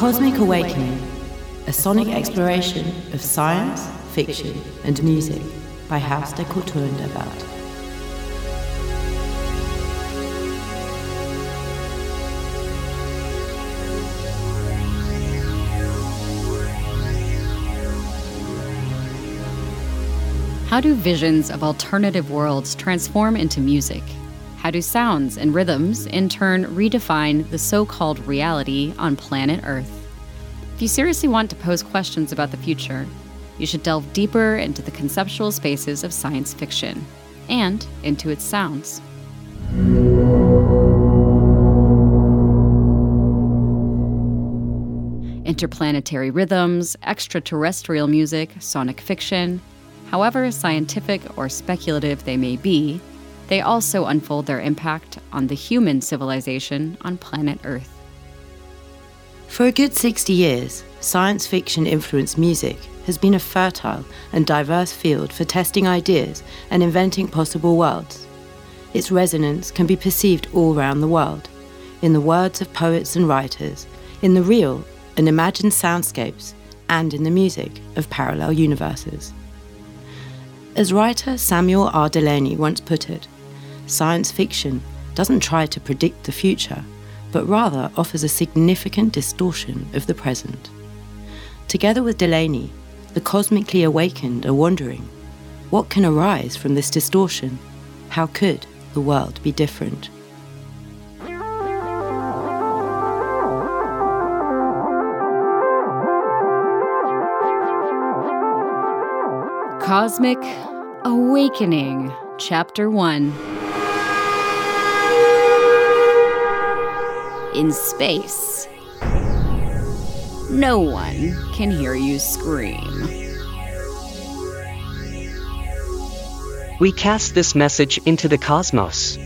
Cosmic Awakening, a sonic exploration of science, fiction, and music by Haus der Kulturen der Welt. How do visions of alternative worlds transform into music? How do sounds and rhythms, in turn, redefine the so called reality on planet Earth? If you seriously want to pose questions about the future, you should delve deeper into the conceptual spaces of science fiction and into its sounds. Interplanetary rhythms, extraterrestrial music, sonic fiction, however scientific or speculative they may be, they also unfold their impact on the human civilization on planet Earth. For a good 60 years, science fiction influenced music has been a fertile and diverse field for testing ideas and inventing possible worlds. Its resonance can be perceived all around the world, in the words of poets and writers, in the real and imagined soundscapes, and in the music of parallel universes. As writer Samuel R. Delany once put it, science fiction doesn't try to predict the future, but rather offers a significant distortion of the present. Together with Delany, the cosmically awakened are wondering what can arise from this distortion? How could the world be different? Cosmic Awakening, Chapter 1. In space, no one can hear you scream. We cast this message into the cosmos.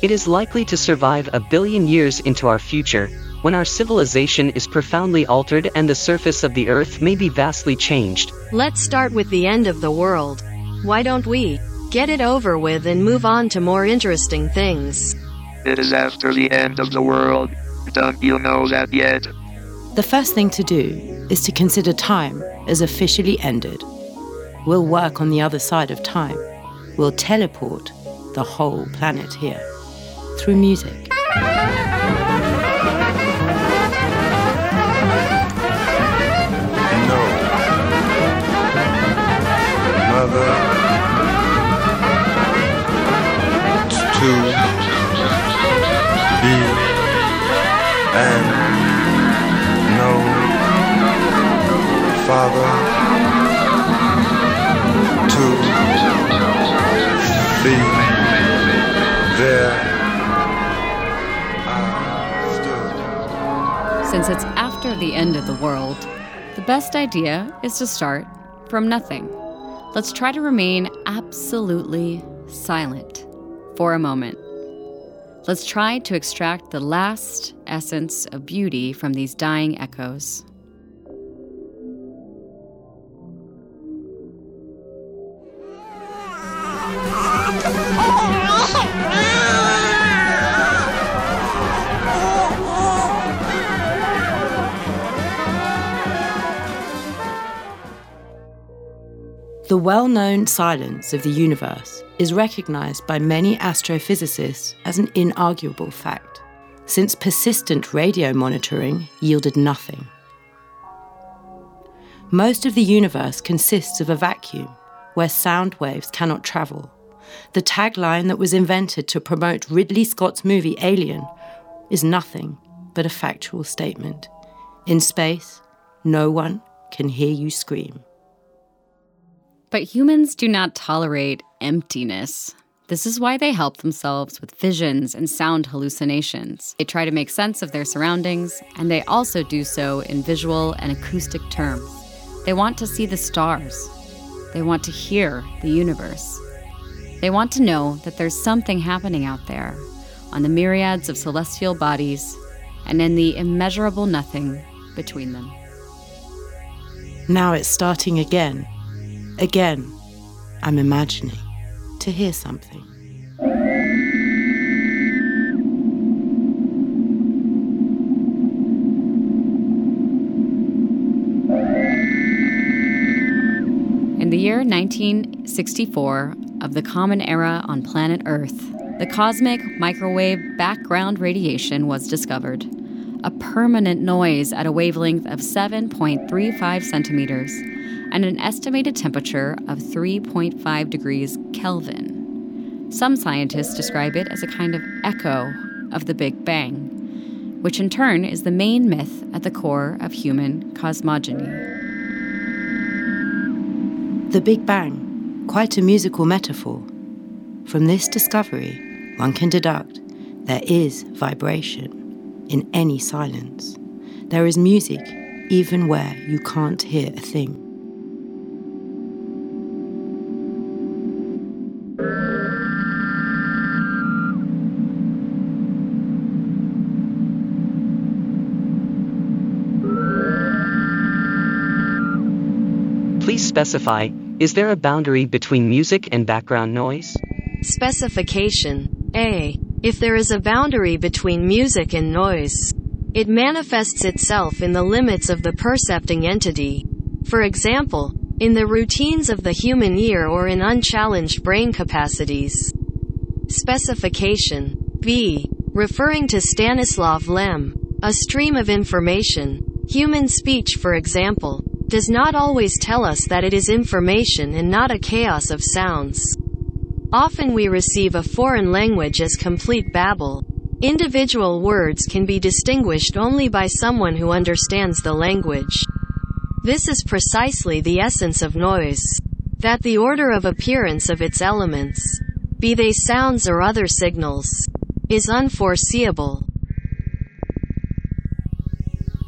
It is likely to survive a billion years into our future, when our civilization is profoundly altered and the surface of the Earth may be vastly changed. Let's start with the end of the world. Why don't we get it over with and move on to more interesting things? It is after the end of the world. Don't you know that yet? The first thing to do is to consider time as officially ended. We'll work on the other side of time. We'll teleport the whole planet here through music. And no father to be there. Since it's after the end of the world, the best idea is to start from nothing. Let's try to remain absolutely silent for a moment. Let's try to extract the last essence of beauty from these dying echoes. The well known silence of the universe is recognized by many astrophysicists as an inarguable fact, since persistent radio monitoring yielded nothing. Most of the universe consists of a vacuum where sound waves cannot travel. The tagline that was invented to promote Ridley Scott's movie Alien is nothing but a factual statement. In space, no one can hear you scream. But humans do not tolerate emptiness. This is why they help themselves with visions and sound hallucinations. They try to make sense of their surroundings, and they also do so in visual and acoustic terms. They want to see the stars. They want to hear the universe. They want to know that there's something happening out there on the myriads of celestial bodies and in the immeasurable nothing between them. Now it's starting again. Again, I'm imagining to hear something. In the year 1964 of the Common Era on planet Earth, the cosmic microwave background radiation was discovered, a permanent noise at a wavelength of 7.35 centimeters and an estimated temperature of 3.5 degrees Kelvin. Some scientists describe it as a kind of echo of the Big Bang, which in turn is the main myth at the core of human cosmogony. The Big Bang, quite a musical metaphor. From this discovery, one can deduct there is vibration in any silence. There is music even where you can't hear a thing. Specify is there a boundary between music and background noise? Specification A. If there is a boundary between music and noise, it manifests itself in the limits of the percepting entity. For example, in the routines of the human ear or in unchallenged brain capacities. Specification B. Referring to Stanislav Lem, a stream of information, human speech for example, does not always tell us that it is information and not a chaos of sounds. Often we receive a foreign language as complete babble. Individual words can be distinguished only by someone who understands the language. This is precisely the essence of noise. That the order of appearance of its elements, be they sounds or other signals, is unforeseeable.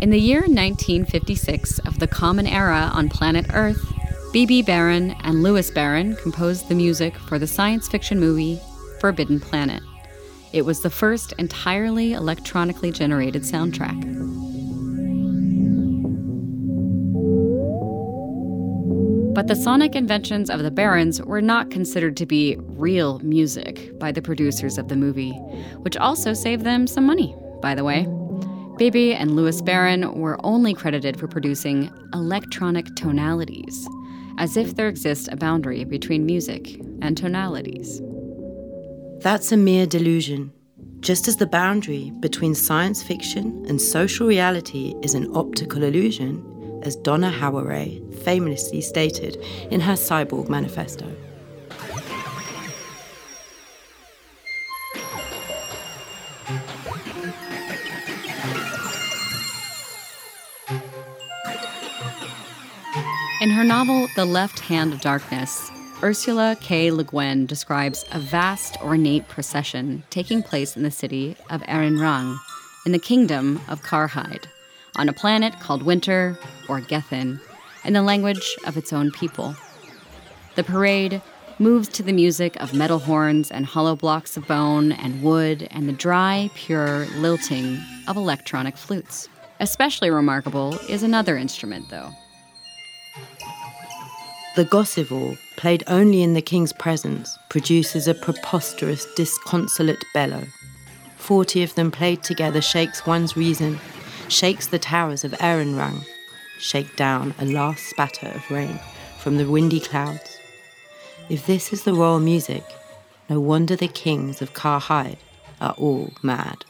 In the year 1956 of the Common Era on planet Earth, Bebe Barron and Louis Barron composed the music for the science fiction movie Forbidden Planet. It was the first entirely electronically generated soundtrack. But the sonic inventions of the Barrons were not considered to be real music by the producers of the movie, which also saved them some money, by the way. Bebe and Louis Barron were only credited for producing electronic tonalities, as if there exists a boundary between music and tonalities. That's a mere delusion. Just as the boundary between science fiction and social reality is an optical illusion, as Donna Haraway famously stated in her Cyborg Manifesto. In her novel, The Left Hand of Darkness, Ursula K. Le Guin describes a vast, ornate procession taking place in the city of Rang, in the kingdom of Karhide, on a planet called Winter, or Gethen, in the language of its own people. The parade moves to the music of metal horns and hollow blocks of bone and wood and the dry, pure lilting of electronic flutes. Especially remarkable is another instrument, though. The gossaval, played only in the king's presence, produces a preposterous, disconsolate bellow. Forty of them played together shakes one's reason, shakes the towers of Erhenrang, shake down a last spatter of rain from the windy clouds. If this is the royal music, no wonder the kings of Karhide are all mad.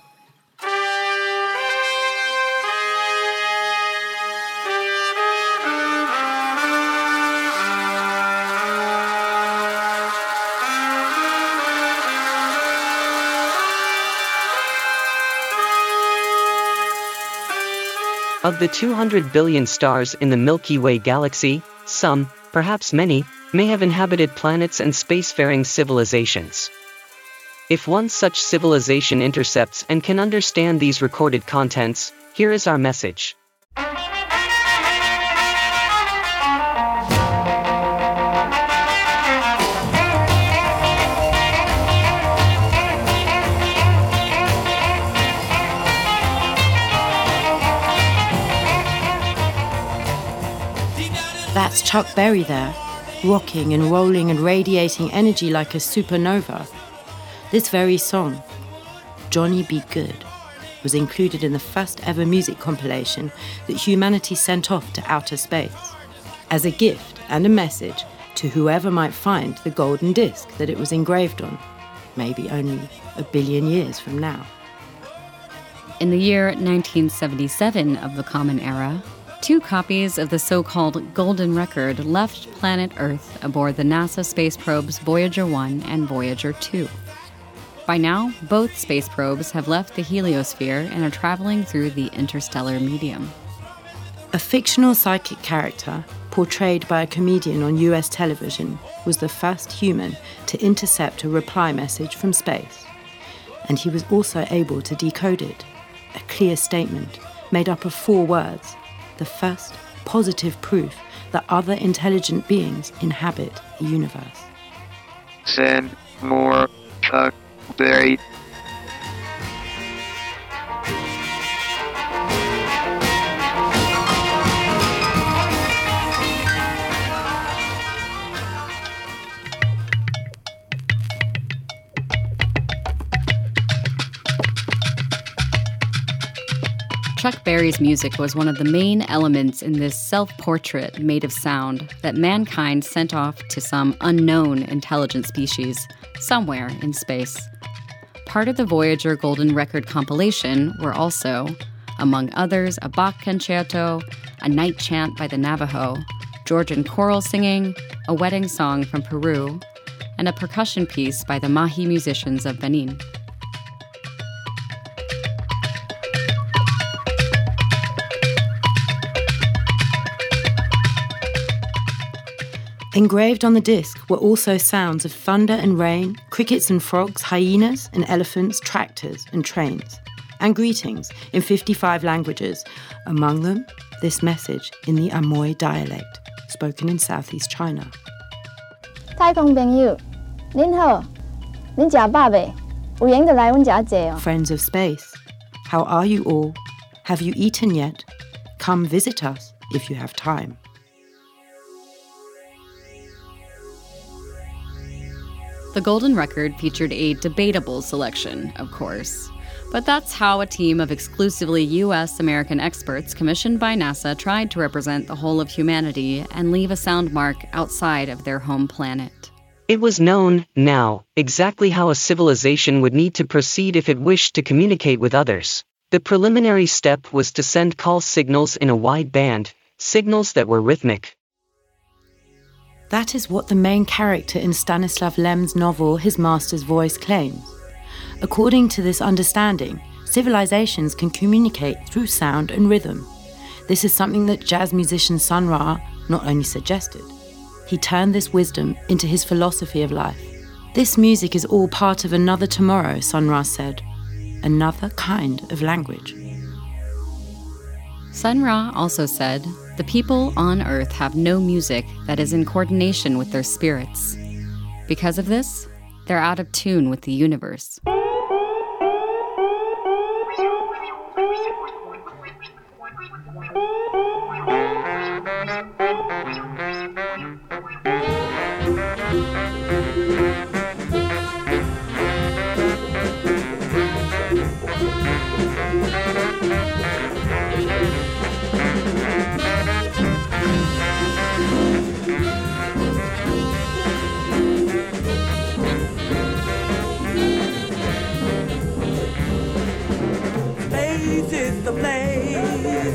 Of the 200 billion stars in the Milky Way galaxy, some, perhaps many, may have inhabited planets and spacefaring civilizations. If one such civilization intercepts and can understand these recorded contents, here is our message. That's Chuck Berry there, rocking and rolling and radiating energy like a supernova. This very song, Johnny B. Goode, was included in the first ever music compilation that humanity sent off to outer space as a gift and a message to whoever might find the golden disc that it was engraved on, maybe only a billion years from now. In the year 1977 of the Common Era, two copies of the so called Golden Record left planet Earth aboard the NASA space probes Voyager 1 and Voyager 2. By now, both space probes have left the heliosphere and are traveling through the interstellar medium. A fictional psychic character, portrayed by a comedian on US television, was the first human to intercept a reply message from space. And he was also able to decode it a clear statement made up of four words, the first positive proof that other intelligent beings inhabit the universe. Send more uh, Chuck Berry. Chuck Berry's music was one of the main elements in this self portrait made of sound that mankind sent off to some unknown intelligent species somewhere in space. Part of the Voyager Golden Record compilation were also, among others, a Bach concerto, a night chant by the Navajo, Georgian choral singing, a wedding song from Peru, and a percussion piece by the Mahi musicians of Benin. Engraved on the disc were also sounds of thunder and rain, crickets and frogs, hyenas and elephants, tractors and trains, and greetings in 55 languages, among them this message in the Amoy dialect, spoken in southeast China. 太空朋友，您好，您食饱未？有闲就来阮遮坐哦。 Friends of space, how are you all? Have you eaten yet? Come visit us if you have time. The Golden Record featured a debatable selection, of course. But that's how a team of exclusively US American experts commissioned by NASA tried to represent the whole of humanity and leave a sound mark outside of their home planet. It was known, now, exactly how a civilization would need to proceed if it wished to communicate with others. The preliminary step was to send call signals in a wide band, signals that were rhythmic. That is what the main character in Stanislav Lem's novel His Master's Voice claims. According to this understanding, civilizations can communicate through sound and rhythm. This is something that jazz musician Sun Ra not only suggested, he turned this wisdom into his philosophy of life. This music is all part of another tomorrow, Sun Ra said, another kind of language. Sun Ra also said, The people on Earth have no music that is in coordination with their spirits. Because of this, they're out of tune with the universe. The place.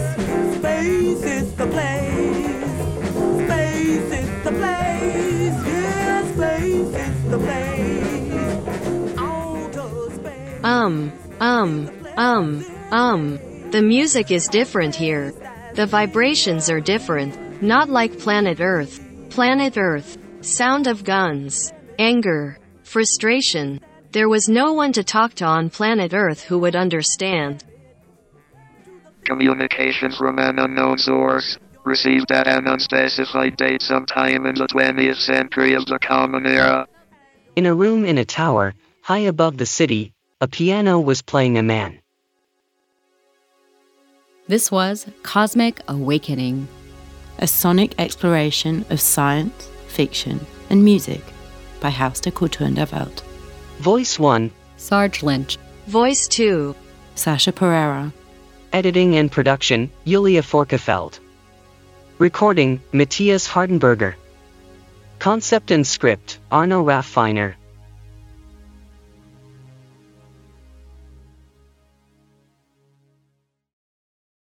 Space is the place. Space is the place. Yeah, space is the place. Um, um, um, um. The music is different here. The vibrations are different, not like planet Earth. Planet Earth. Sound of guns. Anger. Frustration. There was no one to talk to on planet Earth who would understand. Communication from an unknown source. Received at an unspecified date sometime in the 20th century of the Common Era. In a room in a tower, high above the city, a piano was playing a man. This was Cosmic Awakening. A sonic exploration of science, fiction, and music by Haus der Kulturen der Welt. Voice 1, Sarge Lynch. Voice 2. Sasha Pereira. Editing and production, Julia Forkefeld. Recording, Matthias Hardenberger. Concept and script, Arno Raffeiner.